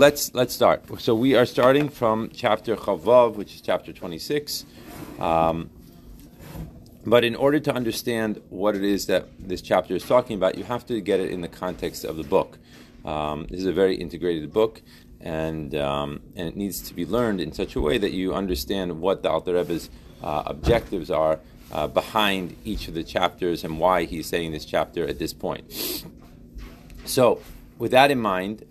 Let's let's start. So we are starting from chapter Chaf Vav, which is chapter 26. Um, but in order to understand what it is that this chapter is talking about, you have to get it in the context of the book. Um, this is a very integrated book, and um, and it needs to be learned in such a way that you understand what the Alter Rebbe's uh, objectives are uh, behind each of the chapters and why he's saying this chapter at this point. So, with that in mind,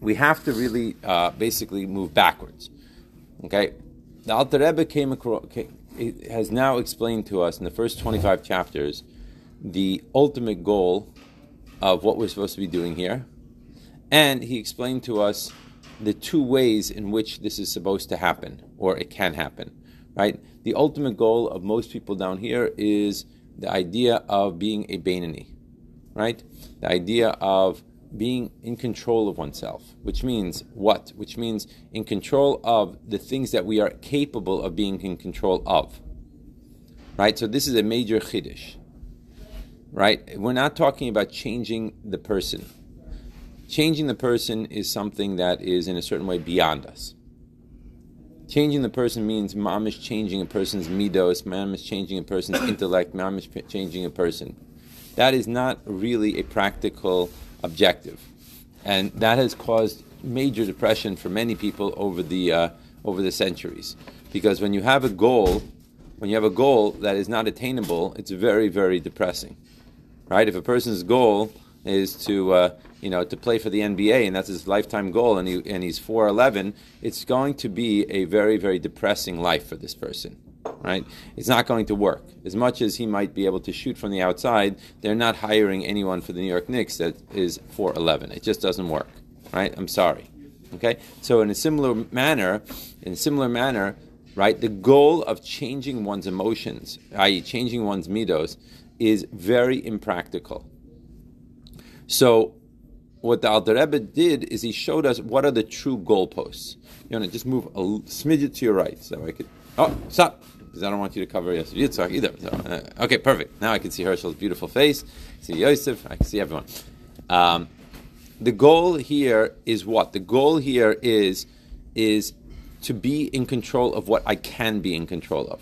we have to really uh, basically move backwards. Okay, the Alter Rebbe came across, has now explained to us in the first 25 chapters the ultimate goal of what we're supposed to be doing here, and he explained to us the two ways in which this is supposed to happen, or it can happen. Right, the ultimate goal of most people down here is the idea of being a Beinoni, right? The idea of being in control of oneself, which means what? Which means in control of the things that we are capable of being in control of. Right? So this is a major chiddush. Right? We're not talking about changing the person. Changing the person is something that is in a certain way beyond us. Changing the person means mom is changing a person's midos, mom is changing a person's intellect, mom is changing a person. That is not really a practical objective, and that has caused major depression for many people over the uh, over the centuries. Because when you have a goal, when you have a goal that is not attainable, it's very very depressing, right? If a person's goal is to uh, you know to play for the NBA and that's his lifetime goal, and he and he's four eleven, it's going to be a very very depressing life for this person right? It's not going to work. As much as he might be able to shoot from the outside, they're not hiring anyone for the New York Knicks that is 4'11. It just doesn't work, right? I'm sorry. Okay? So in a similar manner, in a similar manner, right, the goal of changing one's emotions, i.e. changing one's midos, is very impractical. So what the Alter Rebbe did is he showed us what are the true goalposts. You want to just move a smidget to your right so I could. Oh, stop because I don't want you to cover Yosef Yitzchak either. So, uh, okay, perfect. Now I can see Herschel's beautiful face. See Yosef. I can see everyone. Um, the goal here is what? The goal here is is to be in control of what I can be in control of,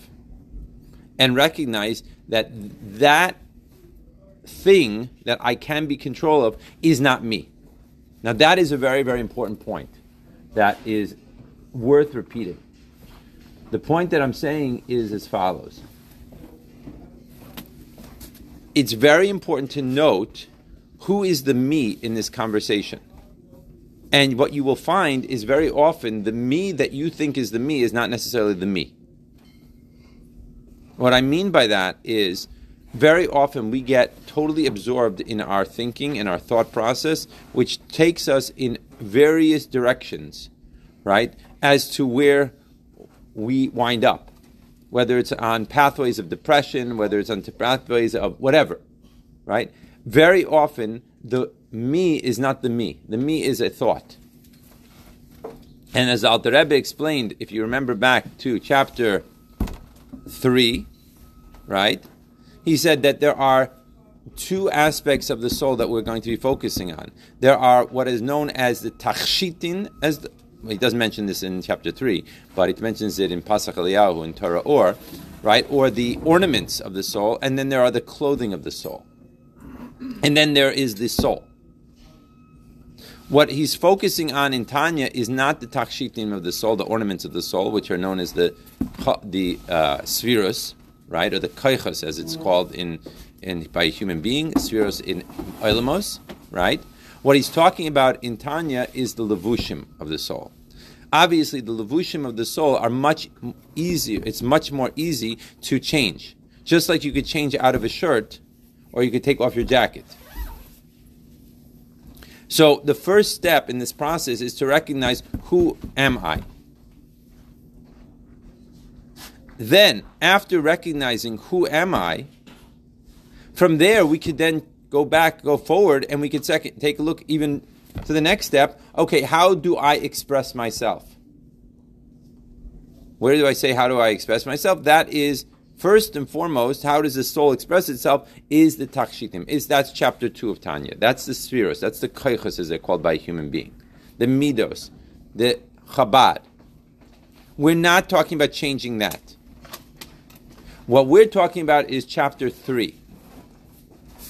and recognize that that thing that I can be control of is not me. Now that is a very very important point. That is worth repeating. The point that I'm saying is as follows. It's very important to note who is the me in this conversation. And what you will find is very often the me that you think is the me is not necessarily the me. What I mean by that is very often we get totally absorbed in our thinking and our thought process, which takes us in various directions, right, as to where we wind up, whether it's on pathways of depression, whether it's on pathways of whatever, right? Very often, the me is not the me. The me is a thought. And as Alter Rebbe explained, if you remember back to chapter 3, right? He said that there are two aspects of the soul that we're going to be focusing on. There are what is known as the tachshitin, as the, he doesn't mention this in chapter 3, but it mentions it in Pasach Eliyahu in Torah Or, right? Or the ornaments of the soul, and then there are the clothing of the soul. And then there is the soul. What he's focusing on in Tanya is not the takshitim of the soul, the ornaments of the soul, which are known as the the uh, sefiros, right, or the kaichas, as it's called in, in by a human being, sefiros in oilamos, right? What he's talking about in Tanya is the levushim of the soul. Obviously, the levushim of the soul are much easier. It's much more easy to change. Just like you could change out of a shirt, or you could take off your jacket. So the first step in this process is to recognize who am I. Then, after recognizing who am I, from there we could then go back, go forward, and we could second take a look even to the next step. Okay, how do I express myself? Where do I say how do I express myself? That is first and foremost, how does the soul express itself? Is the takshitim. Is that's chapter two of Tanya. That's the sefiros. That's the kaichas, as they're called by a human being. the midos, the Chabad. We're not talking about changing that. What we're talking about is chapter 3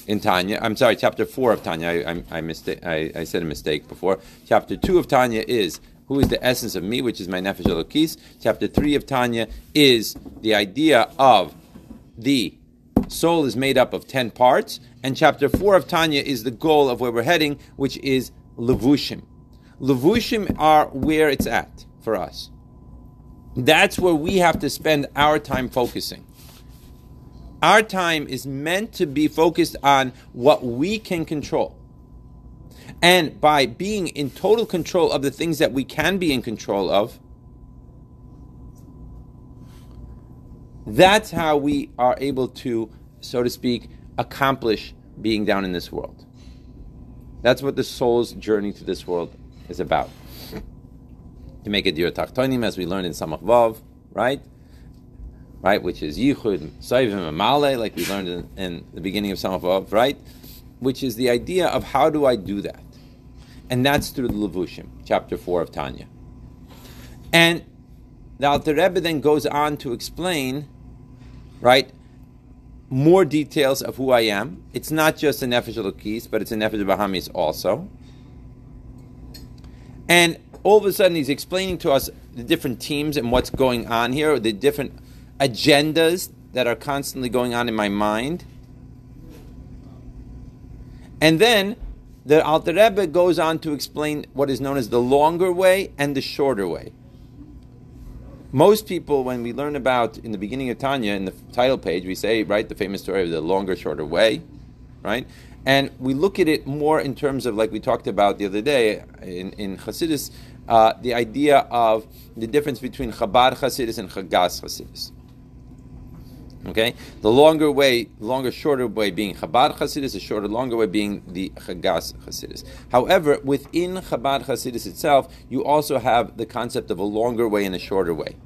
in Tanya. I'm sorry, chapter 4 of Tanya. I, I, I, mistake, I, I said a mistake before. Chapter 2 of Tanya is who is the essence of me, which is my nefesh elokis. Chapter 3 of Tanya is the idea of the soul is made up of 10 parts. And chapter 4 of Tanya is the goal of where we're heading, which is levushim. Levushim are where it's at for us. That's where we have to spend our time focusing. Our time is meant to be focused on what we can control. And by being in total control of the things that we can be in control of, that's how we are able to, so to speak, accomplish being down in this world. That's what the soul's journey to this world is about. To make it your tachtonim, as we learned in Samach Vav, right? Right, which is Yichud, Saivim, and Male, like we learned in, in the beginning of Samach Vav, right? Which is the idea of how do I do that? And that's through the Levushim, chapter 4 of Tanya. And the Alter Rebbe then goes on to explain, right, more details of who I am. It's not just a Nefesh Elokis, but it's a Nefesh Bahamis also. And all of a sudden, he's explaining to us the different teams and what's going on here, the different agendas that are constantly going on in my mind. And then the Alter Rebbe goes on to explain what is known as the longer way and the shorter way. Most people, when we learn about in the beginning of Tanya, in the title page, we say, right, the famous story of the longer, shorter way, right? And we look at it more in terms of, like we talked about the other day in, in Hasidus, uh, the idea of the difference between Chabad Hasidus and Chagas Hasidus. Okay, the longer way, longer, shorter way being Chabad Hasidus, the shorter, longer way being the Chagas Hasidus. However, within Chabad Hasidus itself, you also have the concept of a longer way and a shorter way.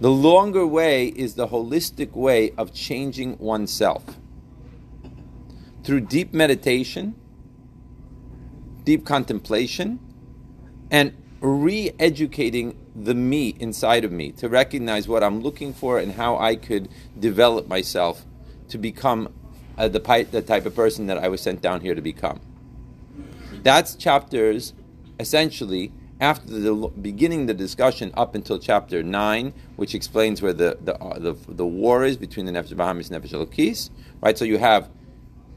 The longer way is the holistic way of changing oneself through deep meditation, deep contemplation, and re educating the me inside of me to recognize what I'm looking for and how I could develop myself to become uh, the, the type of person that I was sent down here to become. That's chapters, essentially, after the beginning the discussion up until chapter 9, which explains where the, the, uh, the, the, war is between the Nefesh Bahamis and Nefesh Elokis, right? So you have,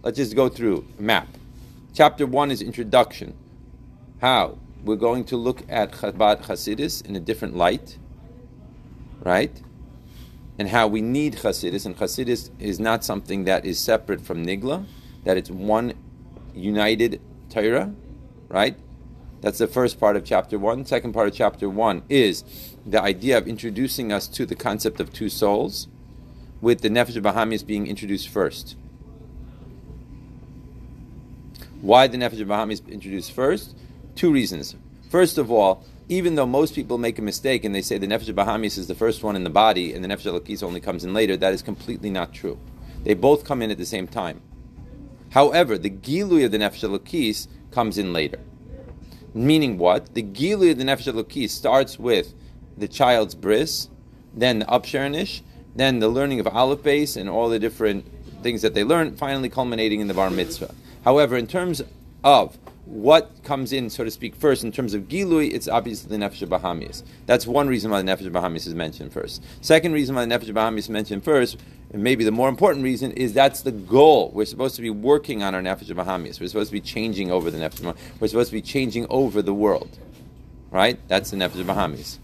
let's just go through map. Chapter 1 is introduction. How? We're going to look at Chabad Hasidus in a different light, right? And how we need Hasidus, and Hasidus is not something that is separate from Nigla, that it's one united Torah, right? That's the first part of chapter one. Second part of chapter one is the idea of introducing us to the concept of two souls, with the Nefesh Bahamis being introduced first. Why the Nefesh Bahamis introduced first? Two reasons. First of all, even though most people make a mistake and they say the Nefesh Bahamis is the first one in the body and the Nefesh Elokis only comes in later, that is completely not true. They both come in at the same time. However, the Gilui of the Nefesh Elokis comes in later. Meaning what? The Gilui of the Nefesh Elokis starts with the child's bris, then the upshernish, then the learning of Aleph Beis and all the different things that they learn, finally culminating in the Bar Mitzvah. However, in terms of what comes in, so to speak, first in terms of Gilui, it's obviously the Nefesh Bahamis. That's one reason why the Nefesh Bahamis is mentioned first. Second reason why the Nefesh Bahamis is mentioned first, and maybe the more important reason, is that's the goal. We're supposed to be working on our Nefesh Bahamis. We're supposed to be changing over the Nefesh. We're supposed to be changing over the world. Right? That's the Nefesh Bahamis.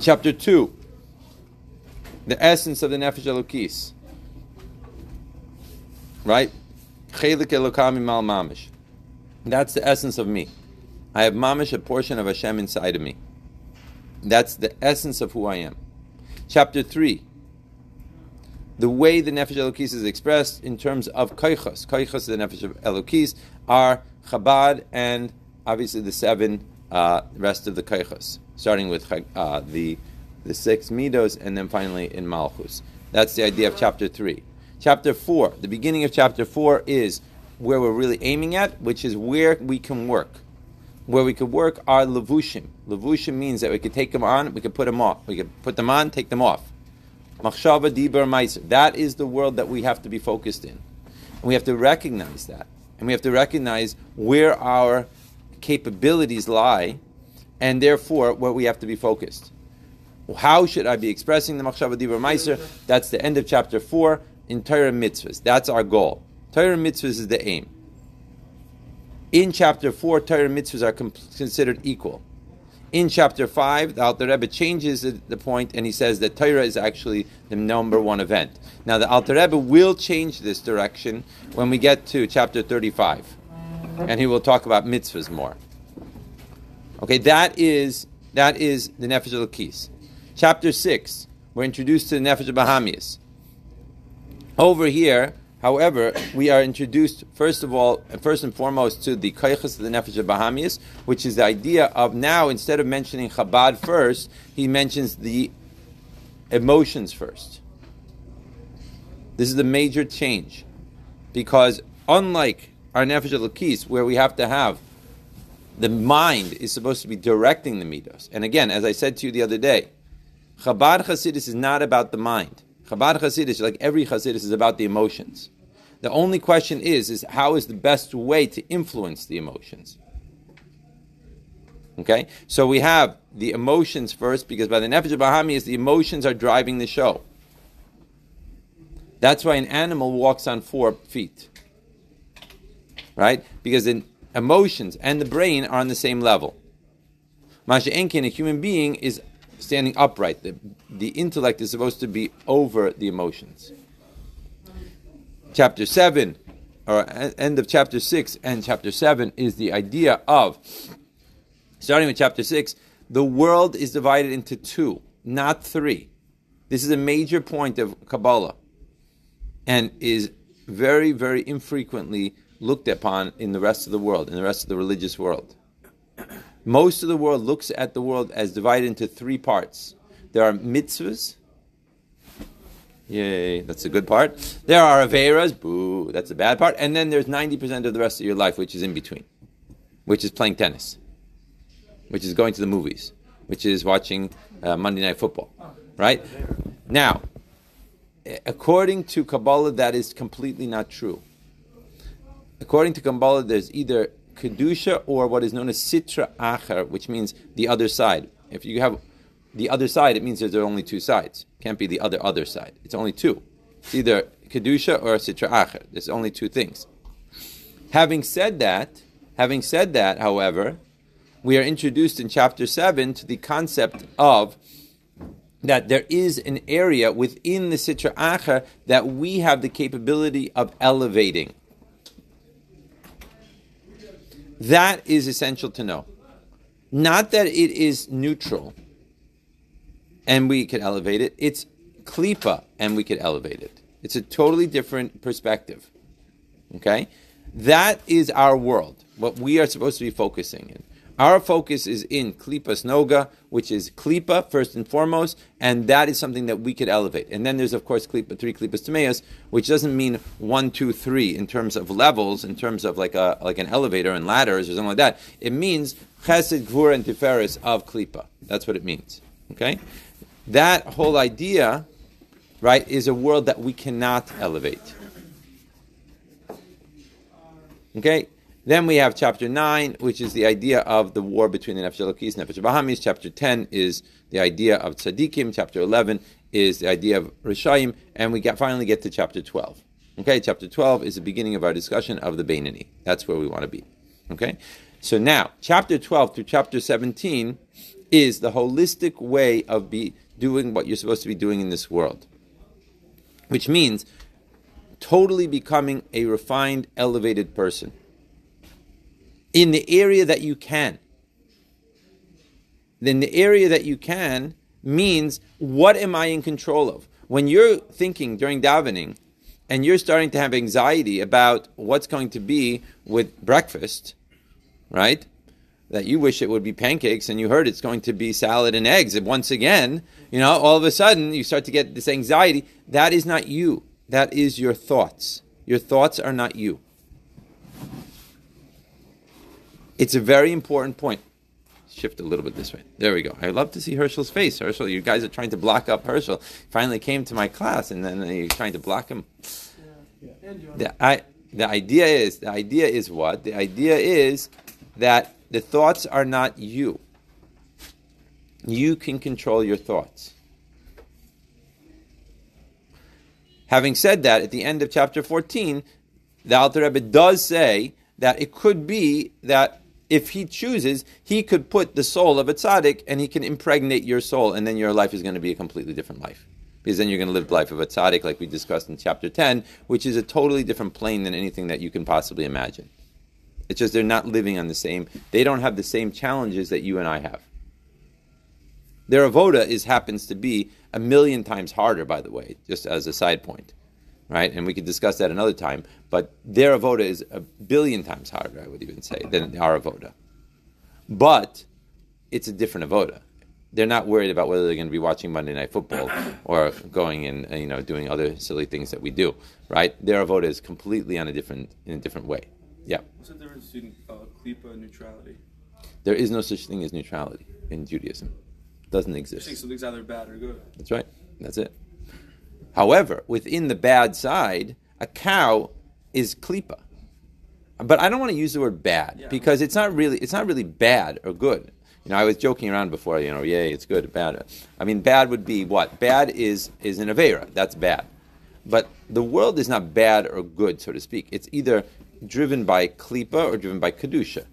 Chapter 2. The essence of the Nefesh Elokis. Right? Chelik Eloka Mimaal Mamish. That's the essence of me. I have mamish, a portion of Hashem inside of me. That's the essence of who I am. Chapter 3. The way the Nefesh Elokis is expressed in terms of Kaichas. Kaichas, the Nefesh Elokis, are Chabad and obviously the seven uh, rest of the Kaichas, starting with uh, the, the six Midos and then finally in Malchus. That's the idea of chapter 3. Chapter 4, the beginning of chapter 4 is where we're really aiming at, which is where we can work. where we could work are levushim. Levushim means that we could take them on, we could put them off. We could put them on, take them off. Machshava diber meiser. That is the world that we have to be focused in. And we have to recognize that. And we have to recognize where our capabilities lie, and therefore where we have to be focused. How should I be expressing the Machshava Dibur Meiser? That's the end of chapter 4 in Torah Mitzvahs. That's our goal. Torah Mitzvahs is the aim. In chapter 4, Torah Mitzvahs are considered equal. In chapter 5, the Alter Rebbe changes the point and he says that Torah is actually the number one event. Now, the Alter Rebbe will change this direction when we get to chapter 35. And he will talk about mitzvahs more. Okay, that is that is the Nefesh Elokis. Chapter 6, we're introduced to the Nefesh Bahamis. Over here, however, we are introduced, first of all, first and foremost, to the Kaichas of the Nefesh Bahamis, which is the idea of now, instead of mentioning Chabad first, he mentions the emotions first. This is the major change. Because unlike our Nefesh Elokis, where we have to have the mind is supposed to be directing the midos. And again, as I said to you the other day, Chabad Hasidus is not about the mind. Chabad Hasidus, like every Hasidus, is about the emotions. The only question is, is how is the best way to influence the emotions? Okay, so we have the emotions first, because by the Nefesh Bahami the emotions are driving the show. That's why an animal walks on four feet. Right? Because the emotions and the brain are on the same level. Masha Enkin, a human being, is standing upright. The, the intellect is supposed to be over the emotions. Chapter 7, or end of chapter 6 and chapter 7, is the idea of, starting with chapter 6, the world is divided into two, not three. This is a major point of Kabbalah and is very, very infrequently looked upon in the rest of the world, in the rest of the religious world. Most of the world looks at the world as divided into three parts. There are mitzvahs. Yay, that's a good part. There are averas, boo, that's a bad part. And then there's 90% of the rest of your life, which is in between, which is playing tennis, which is going to the movies, which is watching uh, Monday Night Football, right? Now, according to Kabbalah, that is completely not true. According to Kabbalah, there's either kedusha or what is known as sitra acher, which means the other side. If you have the other side, it means there's only two sides. It can't be the other other side. It's only two. It's either kedusha or sitra acher. There's only two things. Having said that, having said that, however, we are introduced in chapter seven to the concept of that there is an area within the sitra acher that we have the capability of elevating. That is essential to know. Not that it is neutral and we could elevate it. It's klipa and we could elevate it. It's a totally different perspective. Okay? That is our world, what we are supposed to be focusing in. Our focus is in Klipas Noga, which is Klipa first and foremost, and that is something that we could elevate. And then there's, of course, Klipa, three Klipas Timeas, which doesn't mean one, two, three in terms of levels, in terms of like a like an elevator and ladders or something like that. It means Chesed, Gvur, and Tiferes of Klipa. That's what it means. Okay? That whole idea, right, is a world that we cannot elevate. Okay? Then we have chapter 9, which is the idea of the war between the Nefesh and Nefesh Bahamis. Chapter 10 is the idea of Tzaddikim. Chapter 11 is the idea of Rishayim. And we get, finally get to chapter 12. Okay, chapter 12 is the beginning of our discussion of the Beinoni. That's where we want to be. Okay? So now, chapter 12 through chapter 17 is the holistic way of be doing what you're supposed to be doing in this world. Which means totally becoming a refined, elevated person in the area that you can. Then the area that you can means what am I in control of? When you're thinking during davening and you're starting to have anxiety about what's going to be with breakfast, right? That you wish it would be pancakes and you heard it's going to be salad and eggs. And once again, you know, all of a sudden you start to get this anxiety. That is not you. That is your thoughts. Your thoughts are not you. It's a very important point. Shift a little bit this way. There we go. I love to see Herschel's face. Herschel, you guys are trying to block up Herschel. Finally came to my class, and then you're trying to block him. Yeah. The, I, the idea is the idea is what? The idea is that the thoughts are not you. You can control your thoughts. Having said that, at the end of chapter 14, the Alter Rebbe does say that it could be that if he chooses, he could put the soul of a tzaddik and he can impregnate your soul, and then your life is going to be a completely different life. Because then you're going to live the life of a tzaddik, like we discussed in chapter 10, which is a totally different plane than anything that you can possibly imagine. It's just they're not living on the same, they don't have the same challenges that you and I have. Their avoda is happens to be a million times harder, by the way, just as a side point right? And we could discuss that another time. But their avoda is a billion times harder, I would even say, than our avoda. But it's a different avoda. They're not worried about whether they're going to be watching Monday Night Football or going and you know doing other silly things that we do, right? Their avoda is completely on a different in a different way. Yeah. What's the difference between uh, klipa and neutrality? There is no such thing as neutrality in Judaism. It doesn't exist. Something's either bad or good. That's right. That's it. However, within the bad side, a cow is klipa. But I don't want to use the word bad yeah. because it's not really it's not really bad or good. You know, I was joking around before. You know, yay, it's good, bad. I mean, bad would be what? Bad is is an avera. That's bad. But the world is not bad or good, so to speak. It's either driven by klipa or driven by kedusha,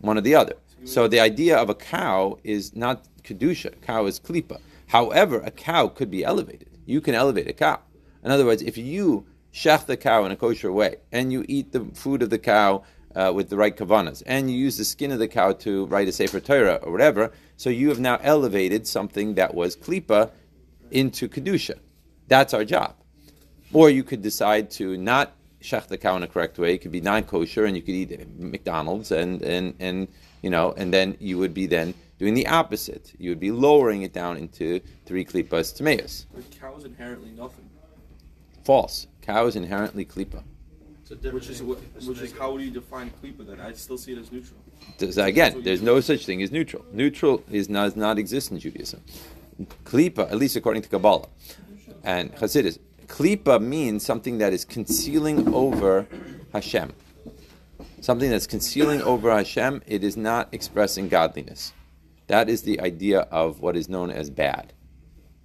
one or the other. So the idea of a cow is not kedusha. Cow is klipa. However, a cow could be elevated you can elevate a cow. In other words, if you shech the cow in a kosher way and you eat the food of the cow uh, with the right kavanas and you use the skin of the cow to write a sefer Torah or whatever, so you have now elevated something that was klipa into kedusha. That's our job. Or you could decide to not shech the cow in a correct way. It could be non-kosher, and you could eat McDonald's, and and and you know, and then you would be then doing the opposite. You would be lowering it down into three klipas tameas. But cow is inherently nothing. False. Cow is inherently klipa. Which is what, which is how do you define klipa then? I still see it as neutral. Does, again, there's no such thing as neutral. Neutral is not, does not exist in Judaism. Klipa, at least according to Kabbalah and Hasidus, klipa means something that is concealing over Hashem. Something that's concealing over Hashem, it is not expressing godliness. That is the idea of what is known as bad.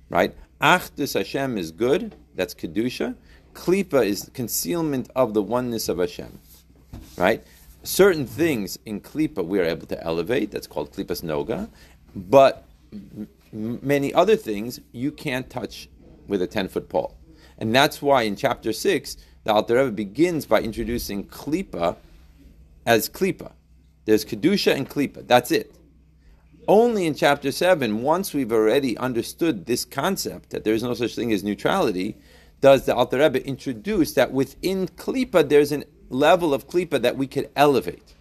Right? Achdus Hashem is good, that's Kedusha. Klipa is concealment of the oneness of Hashem. Right? Certain things in Klipa we are able to elevate, that's called Klipas Noga, but m- many other things you can't touch with a 10 foot pole. And that's why in chapter 6, the Alter Rebbe begins by introducing Klipa as Klipa. There's Kedusha and Klipa, that's it. Only in chapter 7, once we've already understood this concept that there is no such thing as neutrality, does the Alter Rebbe introduce that within Klippa there's a level of Klippa that we could elevate.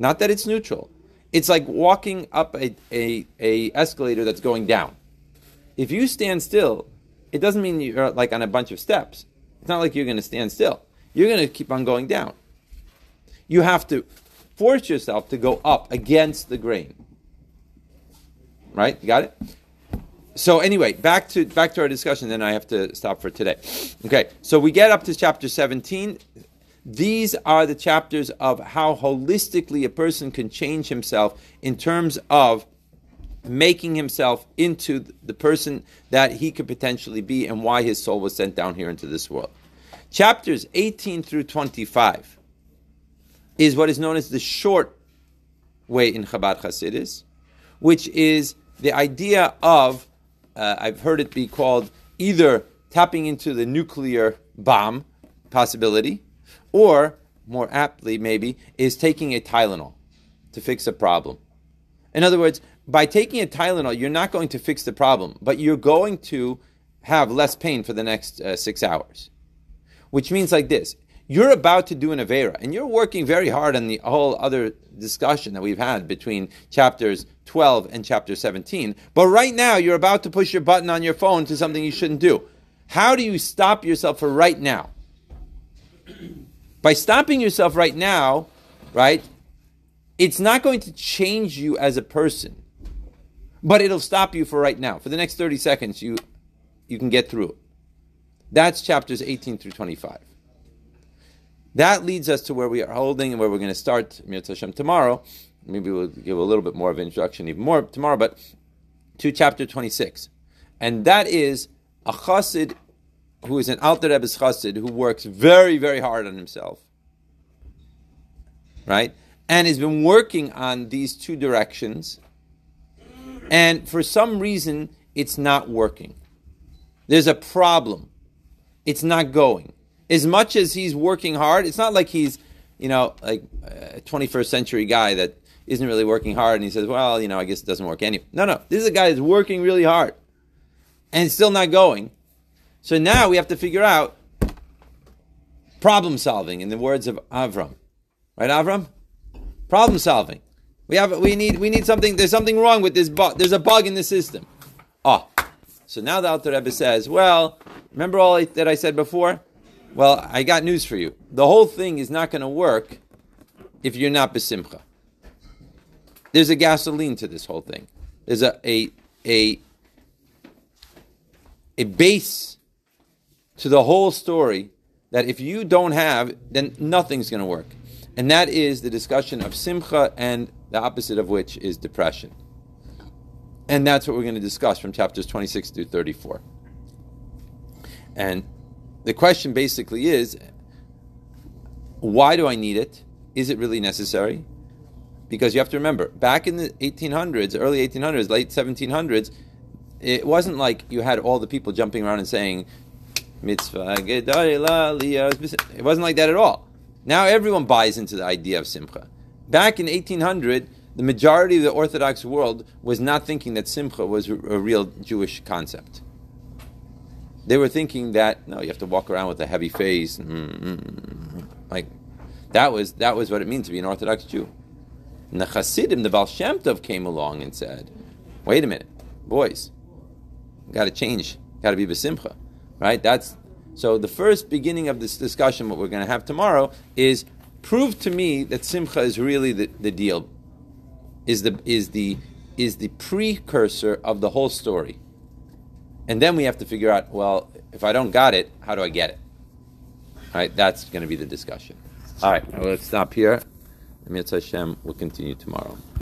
Not that it's neutral. It's like walking up a, a, a escalator that's going down. If you stand still, it doesn't mean you're like on a bunch of steps. It's not like you're going to stand still. You're going to keep on going down. You have to force yourself to go up against the grain. Right? You got it? So anyway, back to back to our discussion. Then I have to stop for today. Okay, so we get up to chapter 17. These are the chapters of how holistically a person can change himself in terms of making himself into the person that he could potentially be and why his soul was sent down here into this world. Chapters 18 through 25 is what is known as the short way in Chabad Hasidus, which is the idea of, uh, I've heard it be called either tapping into the nuclear bomb possibility, or more aptly, maybe, is taking a Tylenol to fix a problem. In other words, by taking a Tylenol, you're not going to fix the problem, but you're going to have less pain for the next uh, six hours. Which means like this you're about to do an Avera, and you're working very hard on the whole other discussion that we've had between chapters 12 and chapter 17. But right now, you're about to push your button on your phone to something you shouldn't do. How do you stop yourself for right now? By stopping yourself right now, right, It's not going to change you as a person, but it'll stop you for right now. For the next 30 seconds, you, you can get through it. That's chapters 18 through 25. That leads us to where we are holding and where we're going to start Mir Hashem tomorrow. Maybe we'll give a little bit more of introduction, even more tomorrow, but to chapter 26. And that is a chassid who is an Alter Rebbe's chassid who works very, very hard on himself. Right? And has been working on these two directions. And for some reason, it's not working. There's a problem. It's not going as much as he's working hard, it's not like he's, you know, like a 21st century guy that isn't really working hard and he says, well, you know, I guess it doesn't work anyway. No, no. This is a guy that's working really hard and still not going. So now we have to figure out problem solving in the words of Avram. Right, Avram? Problem solving. We have we need we need something there's something wrong with this bug. There's a bug in the system. Oh. So now the Alter Rebbe says, well, remember all that I said before? Well, I got news for you. The whole thing is not going to work if you're not besimcha. There's a gasoline to this whole thing. There's a a a a base to the whole story that if you don't have, then nothing's going to work. And that is the discussion of simcha and the opposite of which is depression. And that's what we're going to discuss from chapters 26 through 34. And the question basically is why do I need it? Is it really necessary? Because you have to remember, back in the 1800s, early 1800s, late 1700s, it wasn't like you had all the people jumping around and saying, mitzvah, it wasn't like that at all. Now everyone buys into the idea of simcha. Back in 1800, the majority of the Orthodox world was not thinking that simcha was a real Jewish concept. They were thinking that no, you have to walk around with a heavy face, mm-hmm. like that was that was what it means to be an Orthodox Jew. And the Hasidim, the Baal Shem Tov, came along and said, "Wait a minute, boys, got to change, got to be besimcha, right? That's so. The first beginning of this discussion, what we're going to have tomorrow, is prove to me that simcha is really the, the deal, is the is the is the precursor of the whole story. And then we have to figure out, well, if I don't got it, how do I get it? All right, that's going to be the discussion. All right, let's stop here. Amir Hashem, we'll continue tomorrow.